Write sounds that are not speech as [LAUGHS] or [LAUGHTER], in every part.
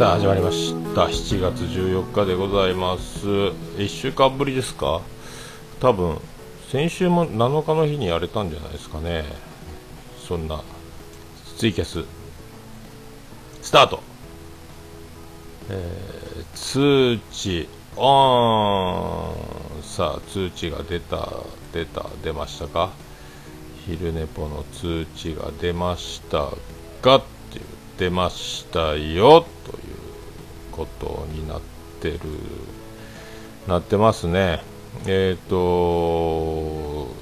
さあ始まりました。7月14日でございます。1週間ぶりですか？多分先週も7日の日にやれたんじゃないですかね。そんなツイキャス。スタート。えー、通知。オン。さあ通知が出た出た出ましたか？昼寝ぽの通知が出ましたかっていう。出ましたよという。ことになってるなってますねえっ、ー、と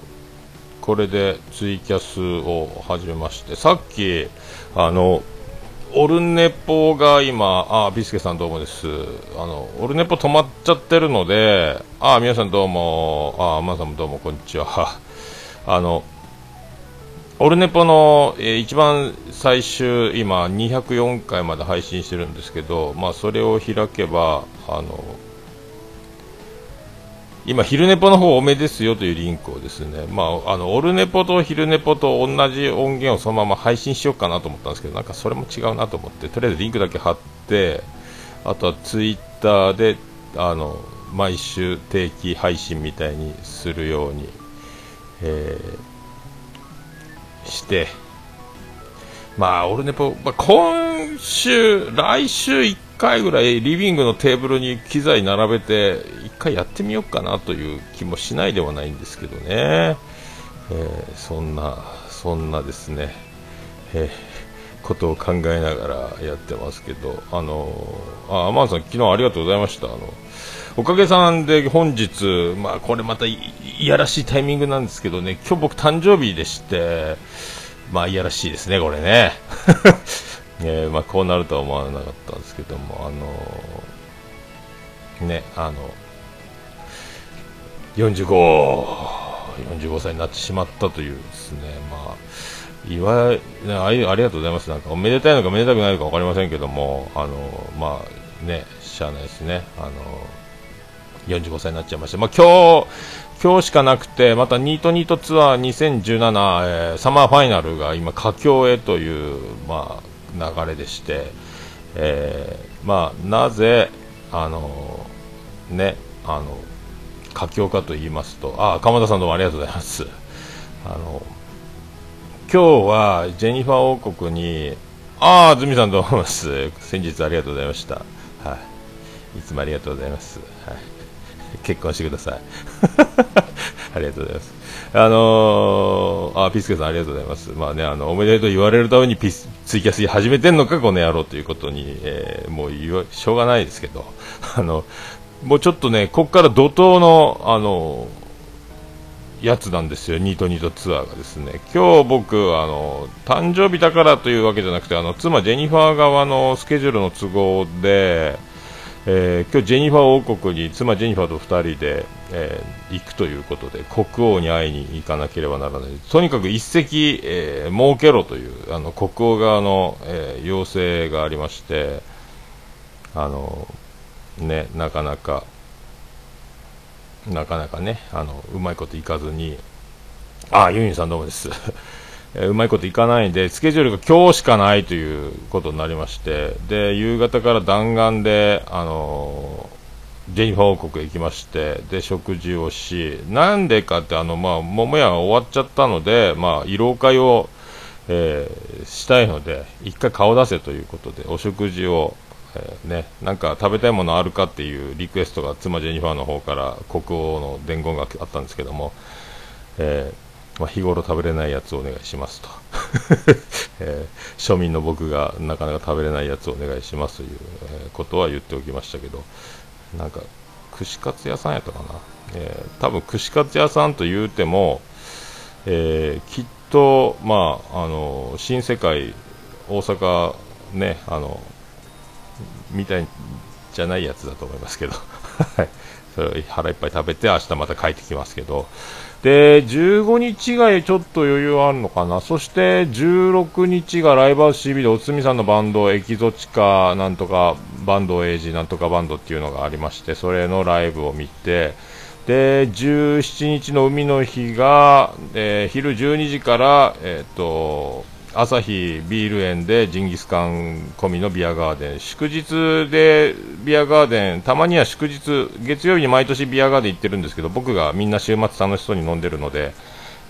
これでツイキャスを始めましてさっきあのオルネポが今、あ、ビスケさんどうもです。あの、オルネポ止まっちゃってるので、あ、皆さんどうも、あ、マンさんもどうもこんにちは。あの、オルネポの、えー、一番最終、今、204回まで配信してるんですけど、まあ、それを開けば、あの、今、昼ネポの方多めですよというリンクをですね、まあ、あの、オルネポと昼ネポと同じ音源をそのまま配信しようかなと思ったんですけど、なんかそれも違うなと思って、とりあえずリンクだけ貼って、あとはツイッターで、あの、毎週定期配信みたいにするように、えーして、まあ、俺ね、まあ、今週、来週1回ぐらいリビングのテーブルに機材並べて、1回やってみようかなという気もしないではないんですけどね、えー、そんな、そんなですね、えー、ことを考えながらやってますけど、あのあ、アマンさん、昨日ありがとうございました。あのおかげさんで本日、まあ、これまたいやらしいタイミングなんですけどね、今日僕誕生日でして、まあ、いやらしいですね、これね。[LAUGHS] えー、まあ、こうなるとは思わなかったんですけども、あのー、ね、あの、45、45歳になってしまったというですね、まあ、いわありありがとうございます。なんか、おめでたいのかめでたくないのか分かりませんけども、あの、まあ、ね、しゃあないですね。あの、45歳になっちゃいました。まあ、今日、今日しかなくて、またニートニートツアー2017、えー、サマーファイナルが今、佳境へという、まあ、流れでして、えー、まあ、なぜ、あのね、あの、佳境かと言いますと、あ、鎌田さんどうもありがとうございます。あの、今日はジェニファー王国に、ああ、ズミさんどうもです。先日ありがとうございました。はい。いつもありがとうございます。結婚してください。[LAUGHS] ありがとうございます。あのー、あ、ピスケさんありがとうございます。まあね、あの、おめでとう言われるためにピス、ツイキャス始めてんのか、この野郎ということに、えー、もう言わ、しょうがないですけど、[LAUGHS] あの、もうちょっとね、こっから怒涛の、あのやつなんですよ、ニートニートツアーがですね。今日僕、あの、誕生日だからというわけじゃなくて、あの、妻ジェニファー側のスケジュールの都合で、えー、今日ジェニファー王国に妻ジェニファーと2人で、えー、行くということで国王に会いに行かなければならない。とにかく一席、えー、設けろというあの国王側の、え要請がありましてあのねなかなかなかなかねあのうまいこといかずにあユニさんどうもです。え、うまいこといかないんで、スケジュールが今日しかないということになりまして、で、夕方から弾丸で、あのー、ジェニファー王国へ行きまして、で、食事をし、なんでかって、あの、まあ、桃屋が終わっちゃったので、まあ、慰労会を、えー、したいので、一回顔出せということで、お食事を、えー、ね、なんか食べたいものあるかっていうリクエストが妻ジェニファーの方から国王の伝言があったんですけども、えーまあ、日頃食べれないやつをお願いしますと、[LAUGHS] えー、庶民の僕がなかなか食べれないやつをお願いしますという、ことは言っておきましたけどなんか串カツ屋さんやったかな、えー、多分串カツ屋さんと言うても、えー、きっと、まあ、あの新世界大阪ねあのみたいじゃないやつだと思いますけど。[LAUGHS] それを腹いっぱい食べて明日また帰ってきますけど。で、15日がちょっと余裕あるのかな。そして、16日がライブハウス CB でおつみさんのバンド、エキゾチカなんとかバンド、エイジなんとかバンドっていうのがありまして、それのライブを見て、で、17日の海の日が、えー、昼12時から、えっ、ー、と、朝日ビール園でジンギスカン込みのビアガーデン、祝日でビアガーデン、たまには祝日、月曜日に毎年ビアガーデン行ってるんですけど、僕がみんな週末楽しそうに飲んでるので、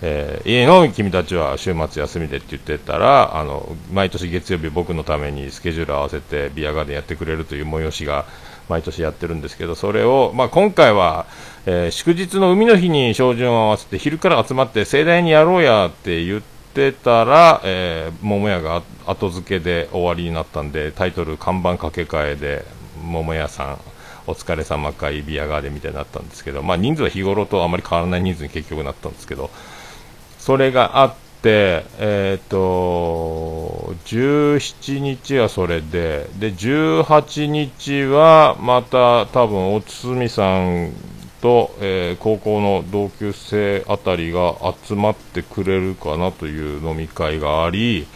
えー、家の君たちは週末休みでって言ってたら、あの毎年月曜日、僕のためにスケジュール合わせてビアガーデンやってくれるという催しが毎年やってるんですけど、それを、まあ、今回は、えー、祝日の海の日に照準を合わせて、昼から集まって盛大にやろうやって言ってたら、えー、桃屋が後付けで終わりになったんで、タイトル、看板掛け替えで、桃屋さん、お疲れ様会ビアガーデンみたいになったんですけど、まあ、人数は日頃とあまり変わらない人数に結局なったんですけど、それがあって、えっ、ー、と、17日はそれで、で、18日はまた多分おつみさんと、えー、高校の同級生あたりが集まってくれるかなという飲み会があり、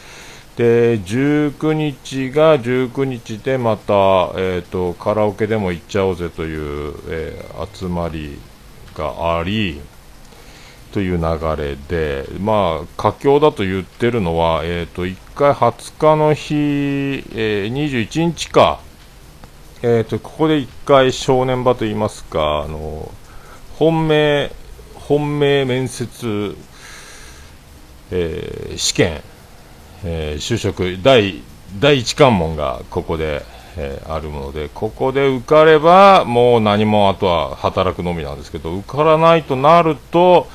で、19日が19日でまた、えーと、カラオケでも行っちゃおうぜという、えー、集まりがあり、という流れで、まあ、佳境だと言ってるのは、えっ、ー、と、1回20日の日、えー、21日か、え、ー、と、ここで1回正念場と言いますか、あの、本命、本命面接、えー、試験、えー、就職、第、第一関門がここで、えー、あるので、ここで受かれば、もう何もあとは働くのみなんですけど、受からないとなると、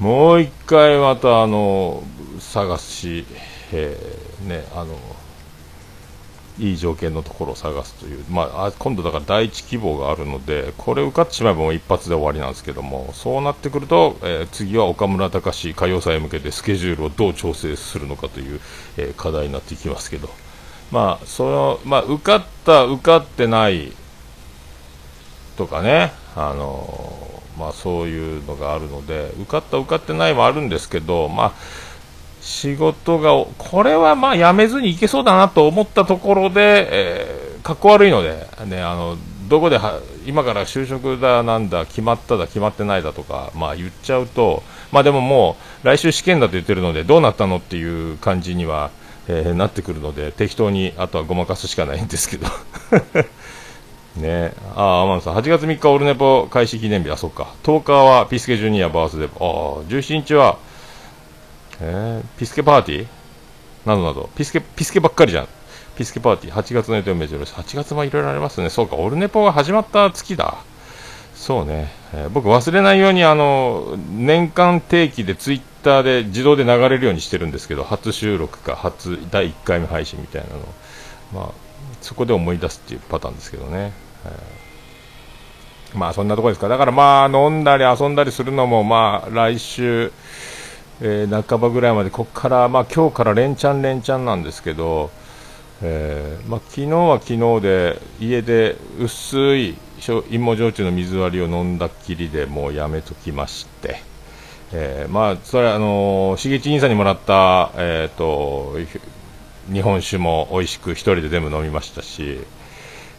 もう一回またあの探し、えー、ね、あのいい条件のところを探すという、まあ、今度だから第一希望があるので、これ受かってしまえばもう一発で終わりなんですけども、そうなってくると、えー、次は岡村隆史歌謡祭へ向けてスケジュールをどう調整するのかという、えー、課題になっていきますけど、まあ、その、まあ、受かった、受かってないとかね、あのまあ、そういうのがあるので受かった受かってないもあるんですけど、まあ、仕事がこれはまあ辞めずにいけそうだなと思ったところで、えー、かっこ悪いので、ね、あのどこでは今から就職だなんだ決まっただ決まってないだとか、まあ、言っちゃうと、まあ、でももう来週試験だと言ってるのでどうなったのっていう感じには、えー、なってくるので適当にあとはごまかすしかないんですけど。[LAUGHS] ね。あ、天野さん、8月3日オルネポ開始記念日、あ、そっか。10日はピスケジュニアバースデー、ああ、17日は、えー、ピスケパーティー？などなど、ピスケ、ピスケばっかりじゃん。ピスケパーティー、8月の予定を目白し、8月もいろいろありますね。そうか、オルネポが始まった月だ。そうね、えー、僕忘れないように、あの、年間定期でツイッターで自動で流れるようにしてるんですけど、初収録か、初、第1回目配信みたいなの。まあ、そこで思い出すっていうパターンですけどね。まあそんなとこですか。だからまあ飲んだり遊んだりするのもまあ来週、えー、半ばぐらいまでここからまあ今日から連チャン連チャンなんですけど、えー、まあ、昨日は昨日で家で薄い芋焼酎の水割りを飲んだっきりでもうやめときまして、えー、まあそれあのしげち兄さんにもらった、えーと、日本酒も美味しく1人で全部飲みましたし、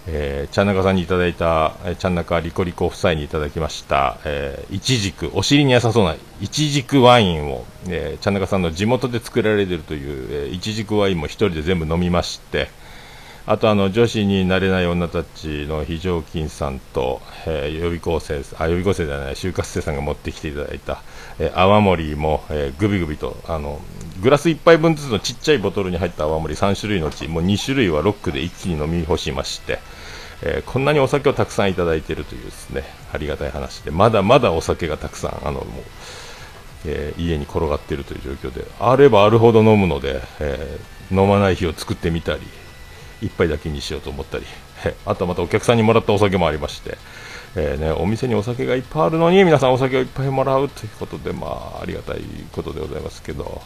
えー、ちゃんなかさんにいただいた、えー、ちゃんなかリコリコ夫妻にいただきました、えー、いちじく、お尻に優さそうな、いちじくワインを、えー、ちゃんなかさんの地元で作られているという、えー、いちじくワインも一人で全部飲みまして、あとあの女子になれない女たちの非常勤さんと、えー、予備校生あ予備校生じゃない就活生さんが持ってきていただいた、えー、泡盛も、えー、ぐびぐびとあのグラス1杯分ずつのちっちゃいボトルに入った泡盛3種類のうちもう2種類はロックで一気に飲み干しまして、えこんなにお酒をたくさんいただいているというですねありがたい話でまだまだお酒がたくさんあのもう、え家に転がっているという状況であればあるほど飲むので、え飲まない日を作ってみたり1杯だけにしようと思ったり、あとまたお客さんにもらったお酒もありまして、えー、ね、お店にお酒がいっぱいあるのに皆さんお酒をいっぱいもらうということで、まあ、ありがたいことでございますけど、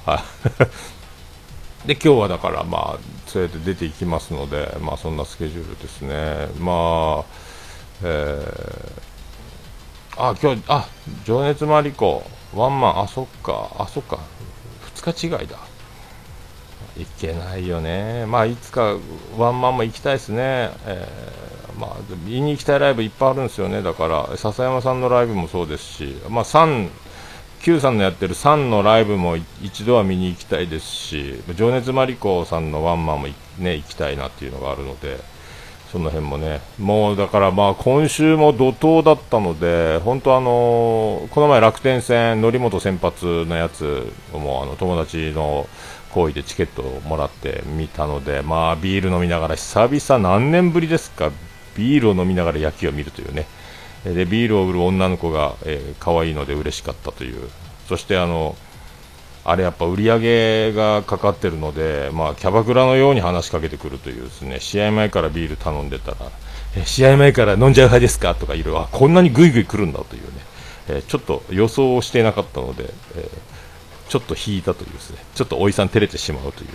で今日はだから、まあ、そうやって出ていきますので、まあ、そんなスケジュールですね。まあえー、あ今日あ情熱マリコ。ワンマン。あそっか。あそっか。2日違いだ。いけないよね、まあ、いつかワンマンも行きたいですね、えー、まあ、見に行きたいライブいっぱいあるんですよね、だから笹山さんのライブもそうですし、まあ、3 Q さんのやってる3のライブも一度は見に行きたいですし、情熱マリコさんのワンマンもね、行きたいなっていうのがあるので、その辺もね、もうだからまあ今週も怒涛だったので、本当あのこの前楽天戦、則本先発のやつもあの友達の行為でチケットをもらって見たので、まあビール飲みながら久々何年ぶりですか、ビールを飲みながら野球を見るというね、でビールを売る女の子が、えー、可愛いので嬉しかったという、そしてあのあれやっぱ売り上げがかかってるので、まあ、キャバクラのように話しかけてくるというですね。試合前からビール頼んでたらえ試合前から飲んじゃう派ですかとかいろいろこんなにぐいぐい来るんだというね、えちょっと予想をしていなかったので、えちょっと引いたというですね。ちょっとおいさん照れてしまうという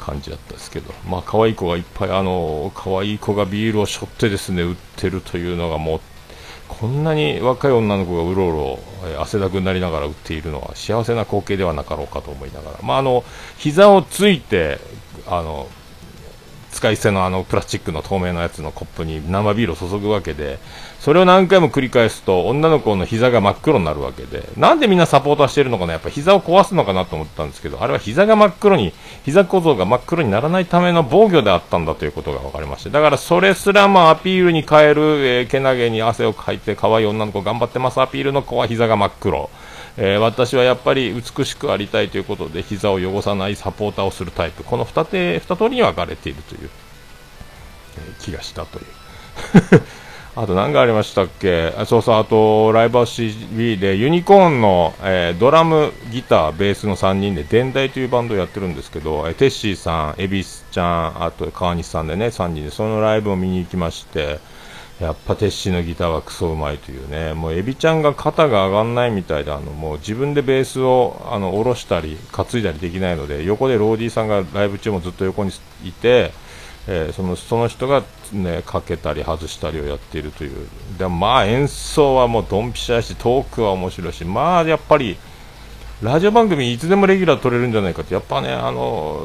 感じだったですけど、まあ可愛い子がいっぱいあの可愛い子がビールを背負ってですね売ってるというのがもうこんなに若い女の子がうろうろ、汗だくになりながら売っているのは幸せな光景ではなかろうかと思いながら、まあ、あの膝をついてあの使い捨てのあのプラスチックの透明なやつのコップに生ビールを注ぐわけで、それを何回も繰り返すと、女の子の膝が真っ黒になるわけで、なんでみんなサポーターしてるのかな、やっぱ膝を壊すのかなと思ったんですけど、あれは膝が真っ黒に、膝小僧が真っ黒にならないための防御であったんだということが分かりまして、だからそれすらもアピールに変える、えー、けなげに汗をかいて可愛い女の子頑張ってますアピールの子は膝が真っ黒。えー、私はやっぱり美しくありたいということで膝を汚さないサポーターをするタイプ。この 2, 手2通りに分かれているというえ気がしたという。あと何がありましたっけ？そうそう、あと、ライブ CB でユニコーンの、えー、ドラム、ギター、ベースの3人で、電台というバンドをやってるんですけど、えー、テッシーさん、エビスちゃん、あと川西さんでね、3人で、そのライブを見に行きまして、やっぱテッシーのギターはクソうまいというね、もうエビちゃんが肩が上がんないみたいで、あのもう自分でベースをあの下ろしたり、担いだりできないので、横でローディーさんがライブ中もずっと横にいて、えー、そのその人が、ね、かけたり外したりをやっているという。でまあ演奏はもうドンピシャやしトークは面白いしまあやっぱりラジオ番組いつでもレギュラー取れるんじゃないかってやっぱねあの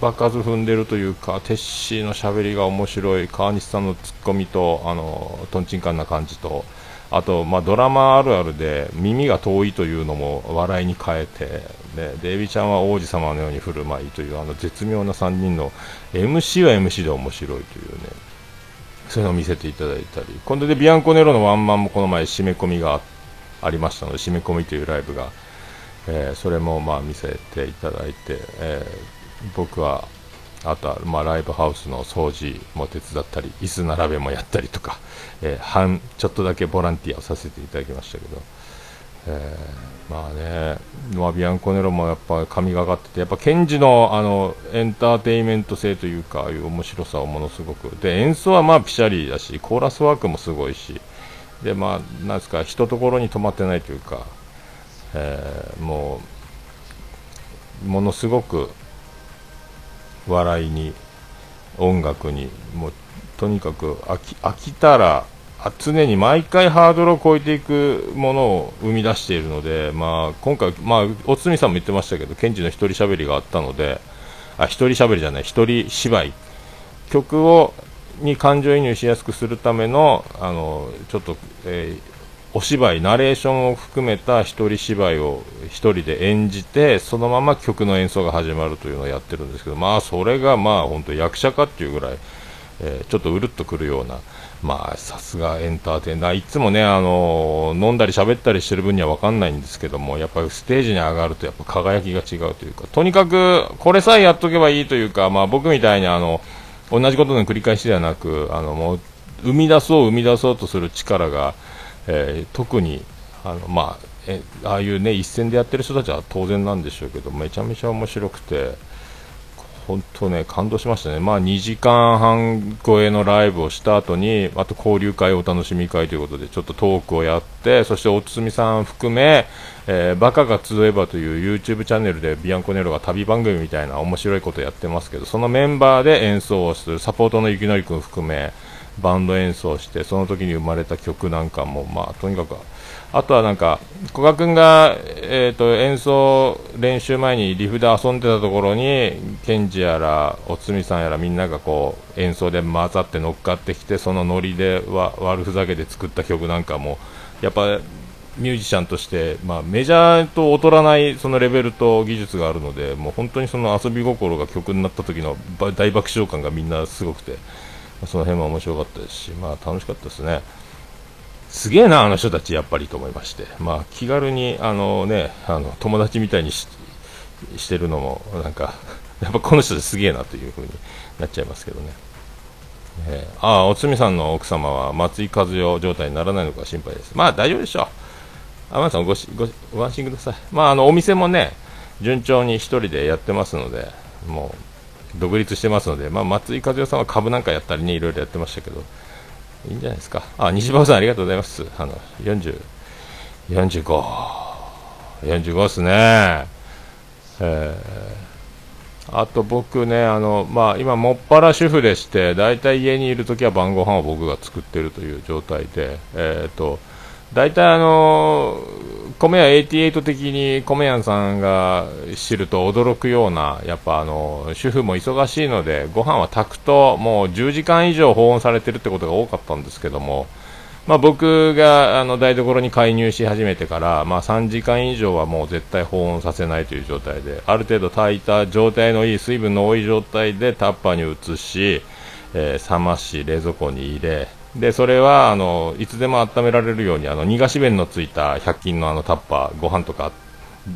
爆発踏んでるというかテッシーのしゃべりが面白い川西さんのツッコミとあのとんちんかんな感じとあと、まあ、ドラマあるあるで耳が遠いというのも笑いに変えてでデイビーちゃんは王子様のように振る舞いというあの絶妙な3人の MC は MC で面白いというねそういうのを見せていただいたり。今度でビアンコネロのワンマンもこの前締め込みがありましたので締め込みというライブが、えー、それもまあ見せていただいて、えー、僕はあとは、まあ、ライブハウスの掃除も手伝ったり椅子並べもやったりとか、えー、半ちょっとだけボランティアをさせていただきましたけど、えー、まあね、まあ、ビアンコネロもやっぱ神がかっててやっぱケンジのあのエンターテインメント性というかああいう面白さをものすごく。で演奏はまあピシャリだしコーラスワークもすごいし。でまあなんですかひとところに止まってないというか、えー、もうものすごく笑いに音楽にもうとにかく飽き飽きたら常に毎回ハードルを超えていくものを生み出しているので、まあ、今回、まあ、おつみさんも言ってましたけど、ケンジの一人喋りがあったので、あ、一人喋りじゃない、一人芝居。曲を、に感情移入しやすくするための、あの、ちょっと、えーお芝居、ナレーションを含めた一人芝居を一人で演じて、そのまま曲の演奏が始まるというのをやってるんですけど、まあ、それがまあ、本当役者かっていうぐらい、えー、ちょっとうるっとくるような、まあ、さすがエンターテイナー、いつもね、あの飲んだり喋ったりしてる分には分かんないんですけども、やっぱりステージに上がると、やっぱ輝きが違うというか、とにかく、これさえやっとけばいいというか、まあ、僕みたいにあの、同じことの繰り返しではなく、あの、もう、生み出そう、生み出そうとする力が、えー、特にあの、まあ、えああいうね一戦でやってる人たちは当然なんでしょうけどめちゃめちゃ面白くて。本当ね感動しましたね、まあ、2時間半超えのライブをした後にあと交流会お楽しみ会ということでちょっとトークをやってそしておつみさん含め、えー、バカが集えばという YouTube チャンネルでビアンコネロが旅番組みたいな面白いことやってますけどそのメンバーで演奏をするサポートのゆきのり君含めバンド演奏してその時に生まれた曲なんかも、まあ、とにかくあとはなんか古賀君が、えーと、演奏練習前にリフで遊んでたところにケンジやらおつみさんやらみんながこう演奏で混ざって乗っかってきてそのノリでわ悪ふざけで作った曲なんかもやっぱミュージシャンとして、まあ、メジャーと劣らないそのレベルと技術があるのでもう本当にその遊び心が曲になった時の大爆笑感がみんなすごくてその辺も面白かったですし、まあ、楽しかったですね。すげえな、あの人たち、やっぱりと思いまして、まあ、気軽にあの、ね、あの友達みたいにしてるのも、なんか、[LAUGHS] やっぱこの人ですげえなという風になっちゃいますけどね。えー、ああ、おつみさんの奥様は松井和代状態にならないのか心配です。まあ大丈夫でしょう。天野さんごしごご安心ください。まああのお店もね、順調に1人でやってますので、もう独立してますので、まあ、松井和代さんは株なんかやったりね、いろいろやってましたけど、いいんじゃないですか。あ、西馬さんありがとうございます。あの、40、45、45ですね。えーあと僕ね、あのまあ、今、もっぱら主婦でして、大体家にいるときは晩ご飯を僕が作っているという状態で、えーと、大体あの米屋88的に米屋さんが知ると驚くような、やっぱあの主婦も忙しいので、ご飯は炊くともう10時間以上保温されてるってことが多かったんですけども、まあ、僕があの台所に介入し始めてから、まあ、3時間以上はもう絶対保温させないという状態である程度炊いた状態のいい水分の多い状態でタッパーに移し、えー、冷まし冷蔵庫に入れでそれはあのいつでも温められるようにあの逃がし弁のついた100均のあのタッパーご飯とか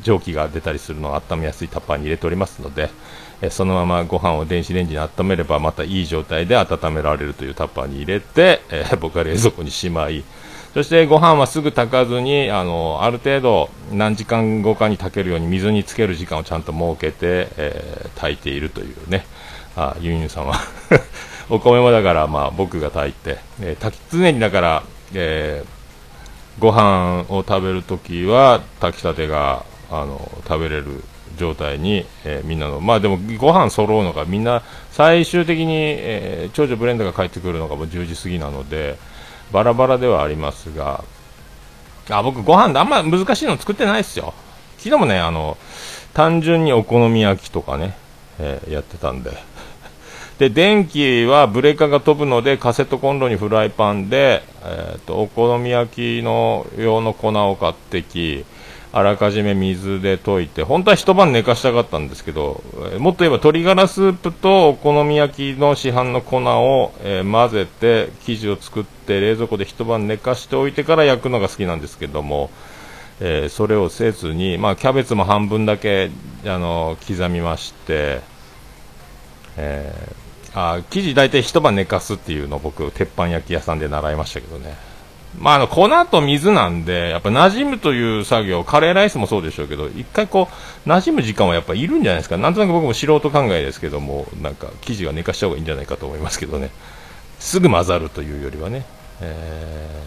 蒸気が出たりするのを温めやすいタッパーに入れておりますので、えそのままご飯を電子レンジに温めればまたいい状態で温められるというタッパーに入れて、え、僕は冷蔵庫にしまいそしてご飯はすぐ炊かずにあのある程度何時間後かに炊けるように水につける時間をちゃんと設けて、えー、炊いているというね。あユンユンさんは。お米もだから、まあ、僕が炊いて、えー、炊き常にだから、えー、ご飯を食べるときは炊きたてがあの食べれる状態に、えー、みんなの、まあでもご飯揃うのがみんな最終的に、えー、長女ブレンダーが帰ってくるのがもう10時過ぎなので、バラバラではありますが、あ、僕ご飯あんま難しいの作ってないですよ。昨日もね、あの、単純にお好み焼きとかね、えー、やってたんで。で、電気はブレーカーが飛ぶので、カセットコンロにフライパンで、え、ー、と、お好み焼きの用の粉を買ってき、あらかじめ水で溶いて、本当は一晩寝かしたかったんですけど、もっと言えば鶏ガラスープとお好み焼きの市販の粉を、えー、混ぜて生地を作って冷蔵庫で一晩寝かしておいてから焼くのが好きなんですけども、えー、それをせずに、まあ、キャベツも半分だけあの刻みまして、えー、あ生地大体一晩寝かすっていうのを僕鉄板焼き屋さんで習いましたけどね。まあ、あの粉と水なんで、やっぱ馴染むという作業、カレーライスもそうでしょうけど、一回こう、馴染む時間はやっぱいるんじゃないですか、なんとなく僕も素人考えですけども、なんか生地は寝かした方がいいんじゃないかと思いますけどね、すぐ混ざるというよりはね、え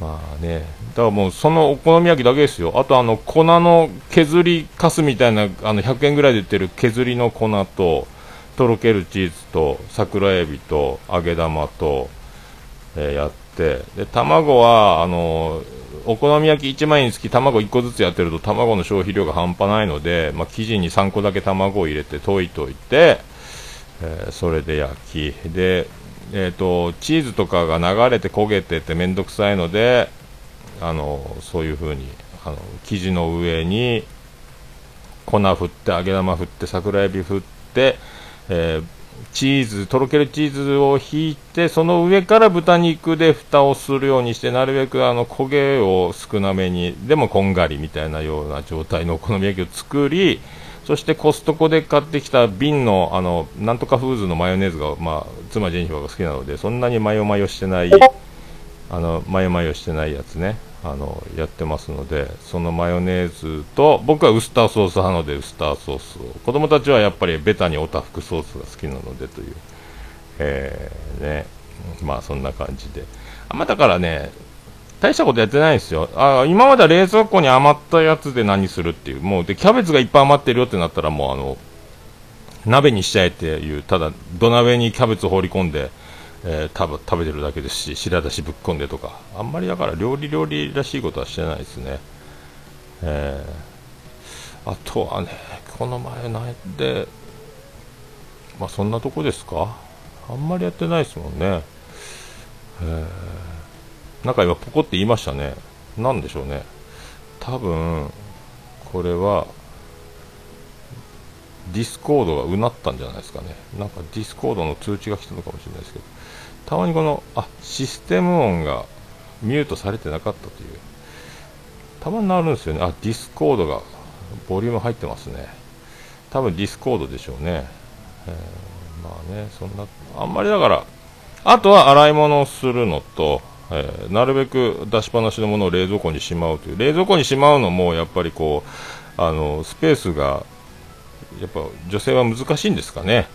ー、まあね、だからもうそのお好み焼きだけですよ、あとあの粉の削りかすみたいな、あの100円ぐらいで売ってる削りの粉と、とろけるチーズと桜エビと揚げ玉と、えー、やってで卵はあのお好み焼き1枚につき卵1個ずつやってると卵の消費量が半端ないので、まあ、生地に3個だけ卵を入れて溶いといて、えー、それで焼き。で、えーと、チーズとかが流れて焦げてて面倒くさいのであのそういう風にあの生地の上に粉振って揚げ玉振って桜えび振って、えーチーズ、とろけるチーズを引いて、その上から豚肉で蓋をするようにして、なるべくあの焦げを少なめに、でもこんがりみたいなような状態のお好み焼きを作り、そしてコストコで買ってきた瓶の、あの、なんとかフーズのマヨネーズが、まあ、妻ジェニファーが好きなので、そんなにマヨマヨしてない、あの、マヨマヨしてないやつね。あのやってますのでそのマヨネーズと僕はウスターソース派のでウスターソースを。子供たちはやっぱりベタにおたふくソースが好きなのでという、えー、ね。まあそんな感じで。あま、だからね大したことやってないんですよ。あ今までは冷蔵庫に余ったやつで何するっていう。もうでキャベツがいっぱい余ってるよってなったらもうあの鍋にしちゃえっていうただ土鍋にキャベツを放り込んでえー、食食べてるだけですし白だしぶっこんでとか。あんまりだから料理料理らしいことはしてないですね、えー、あとはねこの前ないでまあそんなとこですか？あんまりやってないですもんね、えー、なんか今ポコって言いましたね。なんでしょうね。多分これはディスコードがうなったんじゃないですかね。なんかディスコードの通知が来たのかもしれないですけど。たまにこのあシステム音がミュートされてなかったという。たまになるんですよね。あディスコードがボリューム入ってますね。多分ディスコードでしょうね、えー、まあねそんなあんまりだからあとは洗い物をするのと、えー、なるべく出しっぱなしのものを冷蔵庫にしまうという。冷蔵庫にしまうのもやっぱりこうあのスペースがやっぱ女性は難しいんですかね。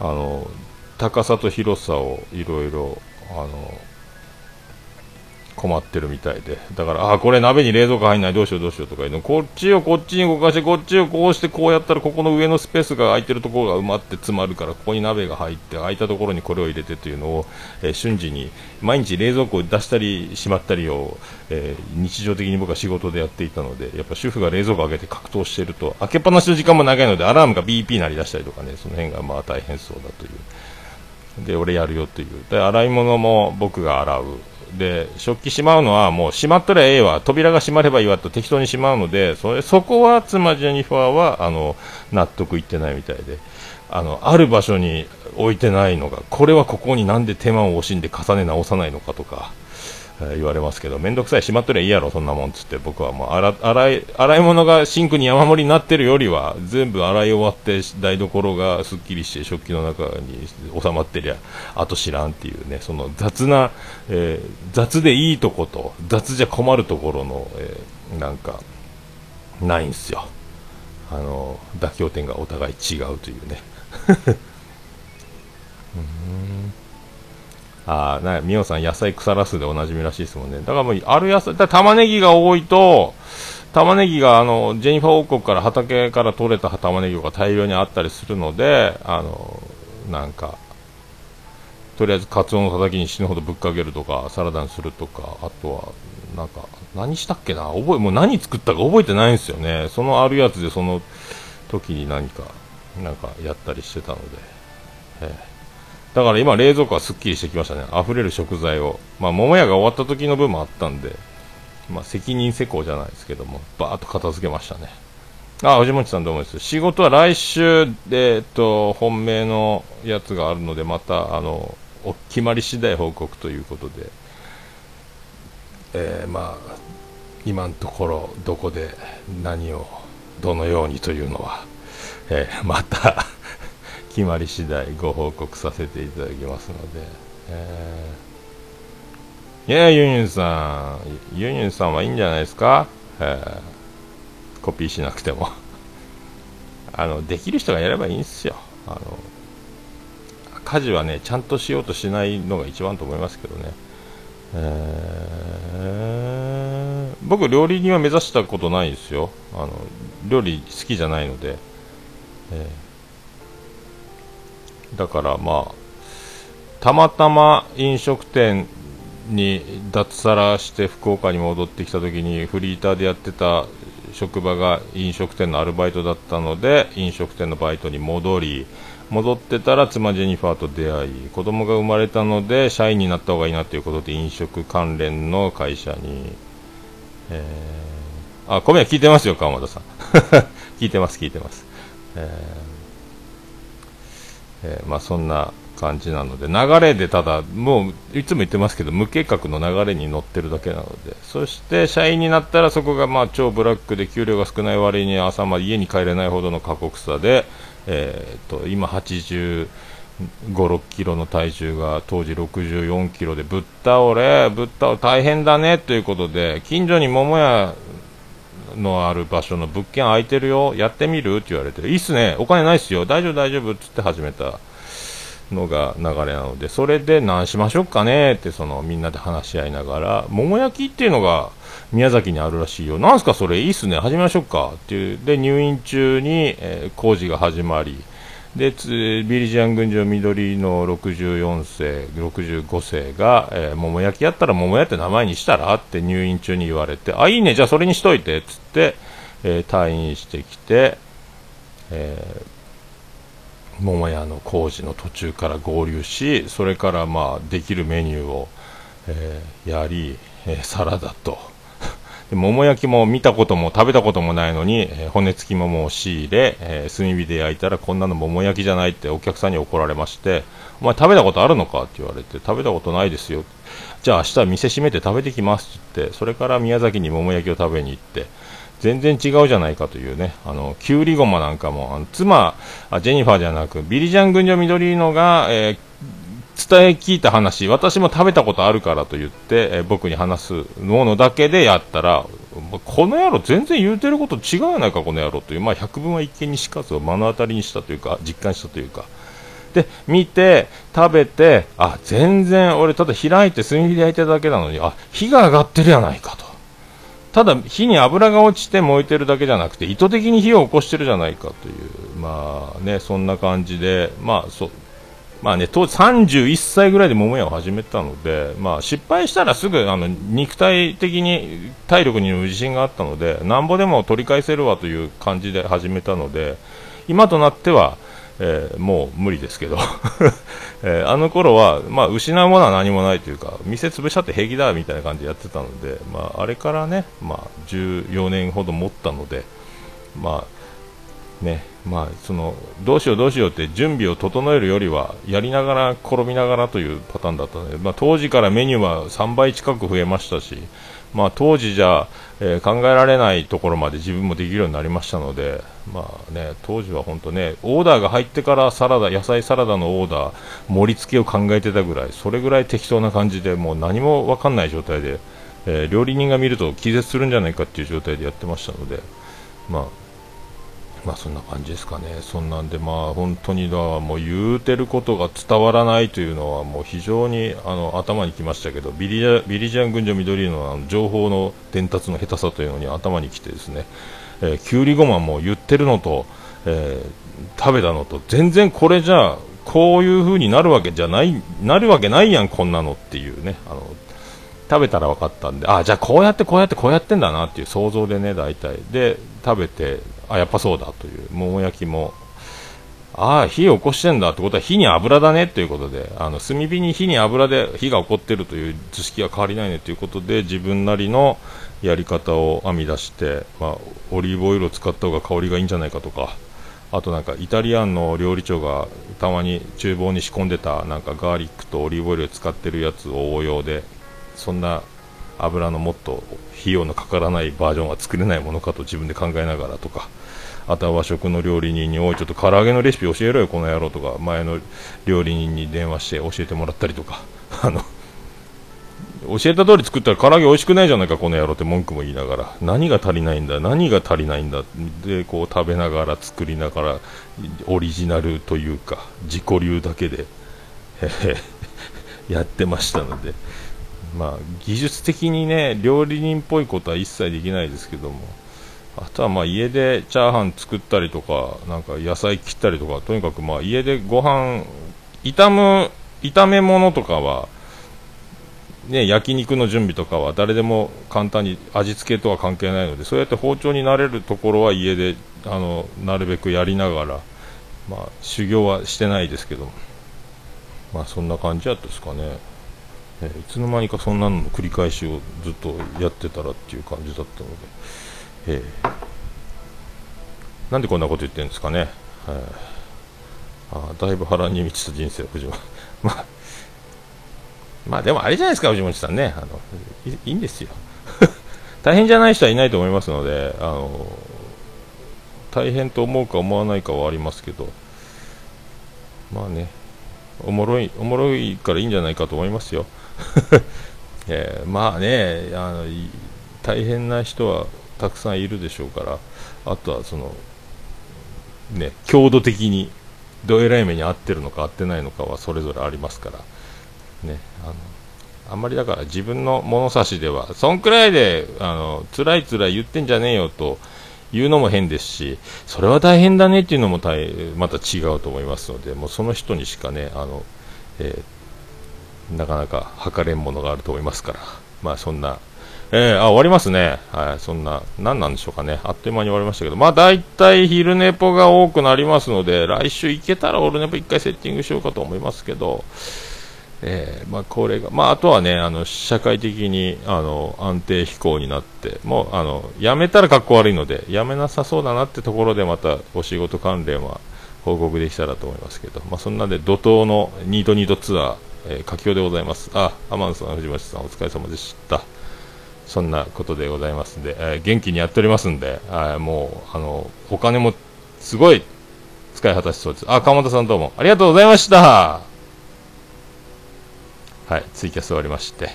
あの高さと広さをいろいろあの困ってるみたいで。だからあこれ鍋に冷蔵庫入んないどうしようどうしようとかいうの。こっちをこっちに動かしてこっちをこうしてこうやったらここの上のスペースが空いてるところが埋まって詰まるからここに鍋が入って空いたところにこれを入れてというのを、えー、瞬時に毎日冷蔵庫を出したりしまったりを、えー、日常的に僕は仕事でやっていたのでやっぱ主婦が冷蔵庫を開けて格闘していると開けっぱなしの時間も長いのでアラームが BP 鳴り出したりとかねその辺がまあ大変そうだという。で俺やるよという。で洗い物も僕が洗う。で食器しまうのはもうしまったらええわ。扉が閉まればいいわと適当にしまうのでそれそこは妻ジェニファーはあの納得いってないみたいで。あのある場所に置いてないのがこれはここに何で手間を惜しんで重ね直さないのかとか。言われますけど、面倒くさい、しまっとりゃいいやろ、そんなもんつって、僕はもう洗洗い洗い物がシンクに山盛りになってるよりは、全部洗い終わって、台所がすっきりして、食器の中に収まってりゃ、あと知らんっていうね、その雑な、えー、雑でいいとこと、雑じゃ困るところの、えー、なんか、ないんすよ。あの、妥協点がお互い違うというね。う [LAUGHS] んあなみおさん、野菜腐らすでおなじみらしいですもんね。だからもう、ある野菜、だ玉ねぎが多いと、玉ねぎがあのジェニファー王国から畑から取れた玉ねぎが大量にあったりするので、あのなんか、とりあえずカツオのたたきに死ぬほどぶっかけるとか、サラダにするとか、あとは、なんか、何したっけな、覚え、もう何作ったか覚えてないんですよね。そのあるやつでその時に何か、なんかやったりしてたので。ええだから今冷蔵庫はすっきりしてきましたね。溢れる食材を。まあ桃屋が終わった時の分もあったんで。まあ責任施工じゃないですけどもバーッと片付けましたね。あ藤本さんどうもです？仕事は来週で、えっと、本命のやつがあるのでまたあのお決まり次第報告ということで。えー、まあ今のところどこで何をどのようにというのは、えー、また決まり次第ご報告させていただきますので、えー、いやユンユンさん。ユンユンさんはいいんじゃないですか、えー、コピーしなくても。[LAUGHS] あのできる人がやればいいんですよ。あの家事はねちゃんとしようとしないのが一番と思いますけどね、えー、僕料理人は目指したことないですよ。あの料理好きじゃないので、えー。だからまあたまたま飲食店に脱サラして福岡に戻ってきた時にフリーターでやってた職場が飲食店のアルバイトだったので飲食店のバイトに戻り戻ってたら妻ジェニファーと出会い子供が生まれたので社員になった方がいいなということで飲食関連の会社に、えー、あ、米は聞いてますよ、川又さん。[LAUGHS] 聞いてます、聞いてます。えーえー、まあ、そんな感じなので流れでただもういつも言ってますけど無計画の流れに乗ってるだけなのでそして社員になったらそこがまあ超ブラックで給料が少ない割に朝まで家に帰れないほどの過酷さで、えー、と今85、6キロの体重が当時64キロでぶっ倒れぶっ倒れ大変だねということで近所に桃屋のある場所の物件空いてるよ、やってみる？って言われて、いいっすね、お金ないっすよ、大丈夫、大丈夫。ってって始めたのが流れなので、それで何しましょうかね？ってそのみんなで話し合いながら、桃焼きっていうのが宮崎にあるらしいよ、なんすかそれ、いいっすね、始めましょうか。っていう、で入院中に、えー、工事が始まり、でビリジアン群青緑の64世、65世が、えー、桃焼きやったら桃屋って名前にしたらって入院中に言われて、あ、いいね、じゃあそれにしといてっつって、えー、退院してきて、えー、桃屋の工事の途中から合流し、それからまあできるメニューを、えー、やり、えサラダと、で桃焼きも見たことも食べたこともないのに、えー、骨付き桃を仕入れ、えー、炭火で焼いたらこんなの桃焼きじゃないってお客さんに怒られましてお前食べたことあるのかって言われて食べたことないですよ。じゃあ明日店閉めて食べてきますって言ってそれから宮崎に桃焼きを食べに行って全然違うじゃないかというね、あの、きゅうりごまなんかも、あの妻あ、ジェニファーじゃなく、ビリジャン群青緑のが、えー、伝え聞いた話、私も食べたことあるからと言って、え、僕に話すものだけでやったら、この野郎全然言うてること違うやないか、この野郎という、まあ、百聞は一見にしかずを目の当たりにしたというか、実感したというか、で、見て、食べて、あ、全然俺ただ開いて炭火で焼いてるだけなのに、あ、火が上がってるやないかと。ただ火に油が落ちて燃えてるだけじゃなくて意図的に火を起こしてるじゃないかというまあねそんな感じでまあそまあね当時31歳ぐらいで桃屋を始めたのでまあ失敗したらすぐあの肉体的に体力にも自信があったのでなんぼでも取り返せるわという感じで始めたので今となってはえー、もう無理ですけど [LAUGHS] えー、あの頃は、まあ、失うものは何もないというか、店潰しちゃって平気だみたいな感じでやってたので、まあ、あれからね、まあ、14年ほど持ったので、まあ、ね、まあ、その、どうしようどうしようって準備を整えるよりは、やりながら転びながらというパターンだったので、まあ、当時からメニューは3倍近く増えましたし、まあ、当時じゃ、えー、考えられないところまで自分もできるようになりましたので、まあね、当時は本当ね、オーダーが入ってからサラダ、野菜サラダのオーダー、盛り付けを考えてたぐらい、それぐらい適当な感じで、もう何も分かんない状態で、えー、料理人が見ると気絶するんじゃないかっていう状態でやってましたので、まあ、まあそんな感じですかね、そんなんで、まあ本当にだもう言うてることが伝わらないというのは、もう非常にあの頭にきましたけど、ビリビリジャン群青緑のあの情報の伝達の下手さというのに頭にきてですね、えー、きゅうりごまも言ってるのと、えー、食べたのと、全然これじゃこういう風になるわけじゃない、なるわけないやん、こんなのっていうね、あの食べたら分かったんで、あじゃあこうやってこうやってこうやってんだなっていう想像でね、大体。で、食べて、あ、やっぱそうだという、桃焼きも、ああ、火を起こしてんだってことは火に油だねということで、あの炭火に火に油で火が起こってるという図式は変わりないねということで、自分なりのやり方を編み出して、まあ、オリーブオイルを使った方が香りがいいんじゃないかとか、あとなんかイタリアンの料理長がたまに厨房に仕込んでたなんかガーリックとオリーブオイルを使ってるやつを応用で、そんな油のもっと費用のかからないバージョンは作れないものかと自分で考えながらとかあとは和食の料理人においちょっと唐揚げのレシピ教えろよこの野郎とか前の料理人に電話して教えてもらったりとか [LAUGHS] あの教えた通り作ったら唐揚げ美味しくないじゃないかこの野郎って文句も言いながら何が足りないんだ何が足りないんだでこう食べながら作りながらオリジナルというか自己流だけでやってましたのでまあ、技術的にね料理人っぽいことは一切できないですけどもあとはまあ家でチャーハン作ったりとかなんか野菜切ったりとかとにかくまあ家でご飯炒む炒め物とかはね、焼肉の準備とかは誰でも簡単に味付けとは関係ないのでそうやって包丁になれるところは家であのなるべくやりながら、まあ、修行はしてないですけどまあそんな感じやったですかね。えいつの間にかそんなの繰り返しをずっとやってたらっていう感じだったので、えー、なんでこんなこと言ってるんですかね、あだいぶ波乱に満ちた人生藤本 [LAUGHS] まあまあでもあれじゃないですか藤本さんね。あのいいんですよ。[LAUGHS] 大変じゃない人はいないと思いますのであの大変と思うか思わないかはありますけどまあねおもろいおもろいからいいんじゃないかと思いますよ。[LAUGHS] えー、まあねあの大変な人はたくさんいるでしょうからあとはそのね強度的にどえらい目に遭ってるのか遭ってないのかはそれぞれありますからねあのあんまりだから自分の物差しではそんくらいであの辛い辛い言ってんじゃねえよというのも変ですしそれは大変だねっていうのもまた違うと思いますのでもうその人にしかねあの、えーなかなか測れんものがあると思いますから、まあそんな、えー、あ、終わりますね。はい、そんな、何なんでしょうかね。あっという間に終わりましたけど、まあ大体昼寝ぽが多くなりますので、来週行けたらオルネポ1回セッティングしようかと思いますけど、えー、まあ、これが、まあ、あとはね、あの、社会的に、あの、安定飛行になって、もう、あの、辞めたら格好悪いので、辞めなさそうだなってところで、また、お仕事関連は報告できたらと思いますけど、まあ、そんなで、怒涛のニートニートツアー、えー、佳境でございます。あ、アマンさん、藤本さん、お疲れ様でした。そんなことでございますんで、えー、元気にやっておりますんで、あもう、あの、お金も、すごい、使い果たしそうです。あ、川本さんどうも、ありがとうございましたはい、ツイキャス終わりまして、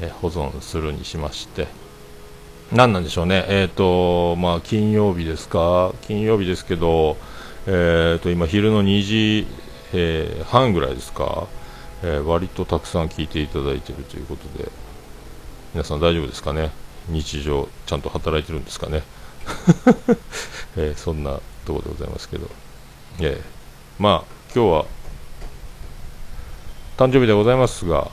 え保存するにしまして、何なんでしょうね、えっ、ー、と、まあ、金曜日ですか、金曜日ですけど、えっ、ー、と、今、昼の2時、えー、半ぐらいですか、え割とたくさん聞いていただいているということで、皆さん大丈夫ですかね、日常、ちゃんと働いてるんですかね、[LAUGHS] えそんなところでございますけど、えまあ、今日は誕生日でございますが、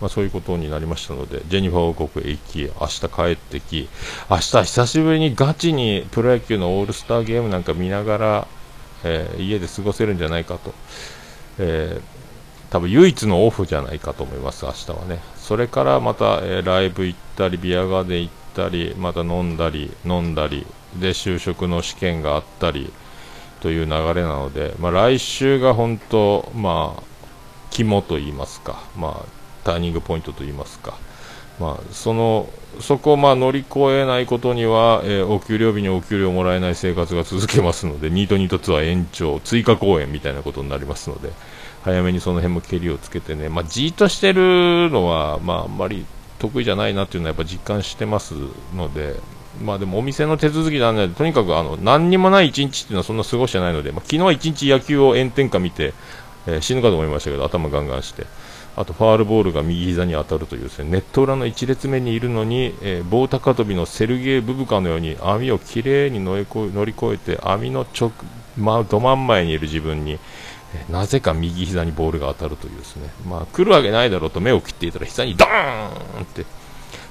まあ、そういうことになりましたので、ジェニファー王国へ行き、明日帰ってき、明日久しぶりにガチにプロ野球のオールスターゲームなんか見ながら、えー、家で過ごせるんじゃないかと、えー、多分唯一のオフじゃないかと思います、明日はね。それからまた、えー、ライブ行ったり、ビアガーデン行ったり、また飲んだり、飲んだり、で、就職の試験があったり、という流れなので、まあ、来週が本当、まあ、肝といいますか、まあ、ターニングポイントといいますか、まあ、そのそこをまあ乗り越えないことには、えー、お給料日にお給料もらえない生活が続けますので、ニートニートツアー延長、追加公演みたいなことになりますので、早めにその辺もけりをつけてね、まあ、じーっとしてるのは、まあ、あんまり得意じゃないなっていうのはやっぱ実感してますので、まあでもお店の手続きなんで、とにかくあの何にもない一日っていうのはそんな過ごしてないので、まあ、昨日は一日野球を炎天下見て、えー、死ぬかと思いましたけど、頭ガンガンして、あとファールボールが右膝に当たるというですねネット裏の1列目にいるのに、えー、棒高跳びのセルゲー・ブブカのように網をきれいに乗り越えて網の直、まあ、ど真ん前にいる自分に、なぜか右膝にボールが当たるというですね、まあ、来るわけないだろうと目を切っていたら膝にドーンって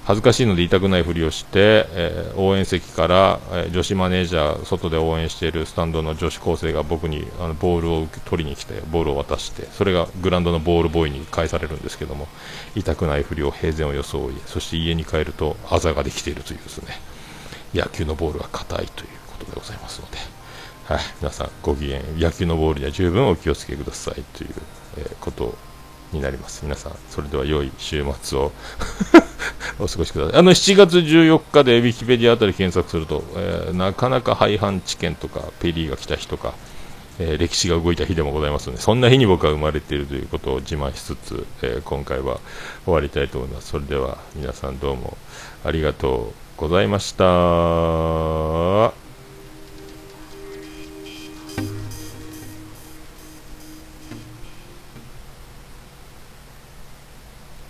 恥ずかしいので痛くないふりをして、えー、応援席から、えー、女子マネージャー、外で応援しているスタンドの女子高生が僕にあのボールを取りに来て、ボールを渡して、それがグラウンドのボールボーイに返されるんですけども、痛くないふりを平然を装い、そして家に帰るとあざができているというですね、野球のボールが硬いということでございますので、はい、皆さんご機嫌、野球のボールには十分お気をつけくださいという、えー、ことになります。皆さん、それでは良い週末を [LAUGHS] お過ごしください。あの、7月14日でウィキペディアあたり検索すると、えー、なかなか廃藩置県とか、ペリーが来た日とか、えー、歴史が動いた日でもございますので、そんな日に僕は生まれているということを自慢しつつ、え、今回は終わりたいと思います。それでは皆さんどうもありがとうございました。